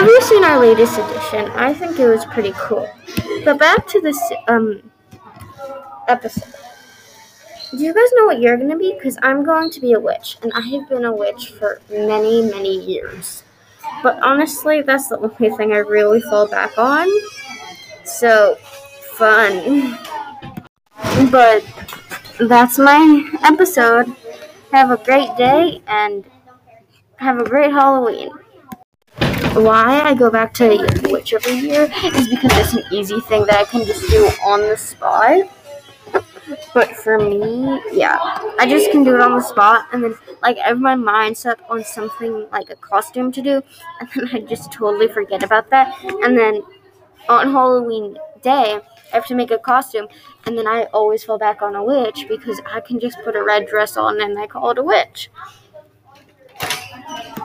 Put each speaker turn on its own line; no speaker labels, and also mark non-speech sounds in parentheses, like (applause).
Have you seen our latest edition? I think it was pretty cool. But back to this um episode. Do you guys know what you're gonna be? Because I'm going to be a witch, and I have been a witch for many, many years. But honestly, that's the (laughs) only thing I really fall back on. So fun. (laughs) But that's my episode. Have a great day and have a great Halloween. Why I go back to Witch every year is because it's an easy thing that I can just do on the spot. But for me, yeah, I just can do it on the spot, and then like I have my mind set on something like a costume to do, and then I just totally forget about that, and then on Halloween day, I have to make a costume, and then I always fall back on a witch because I can just put a red dress on and I call it a witch.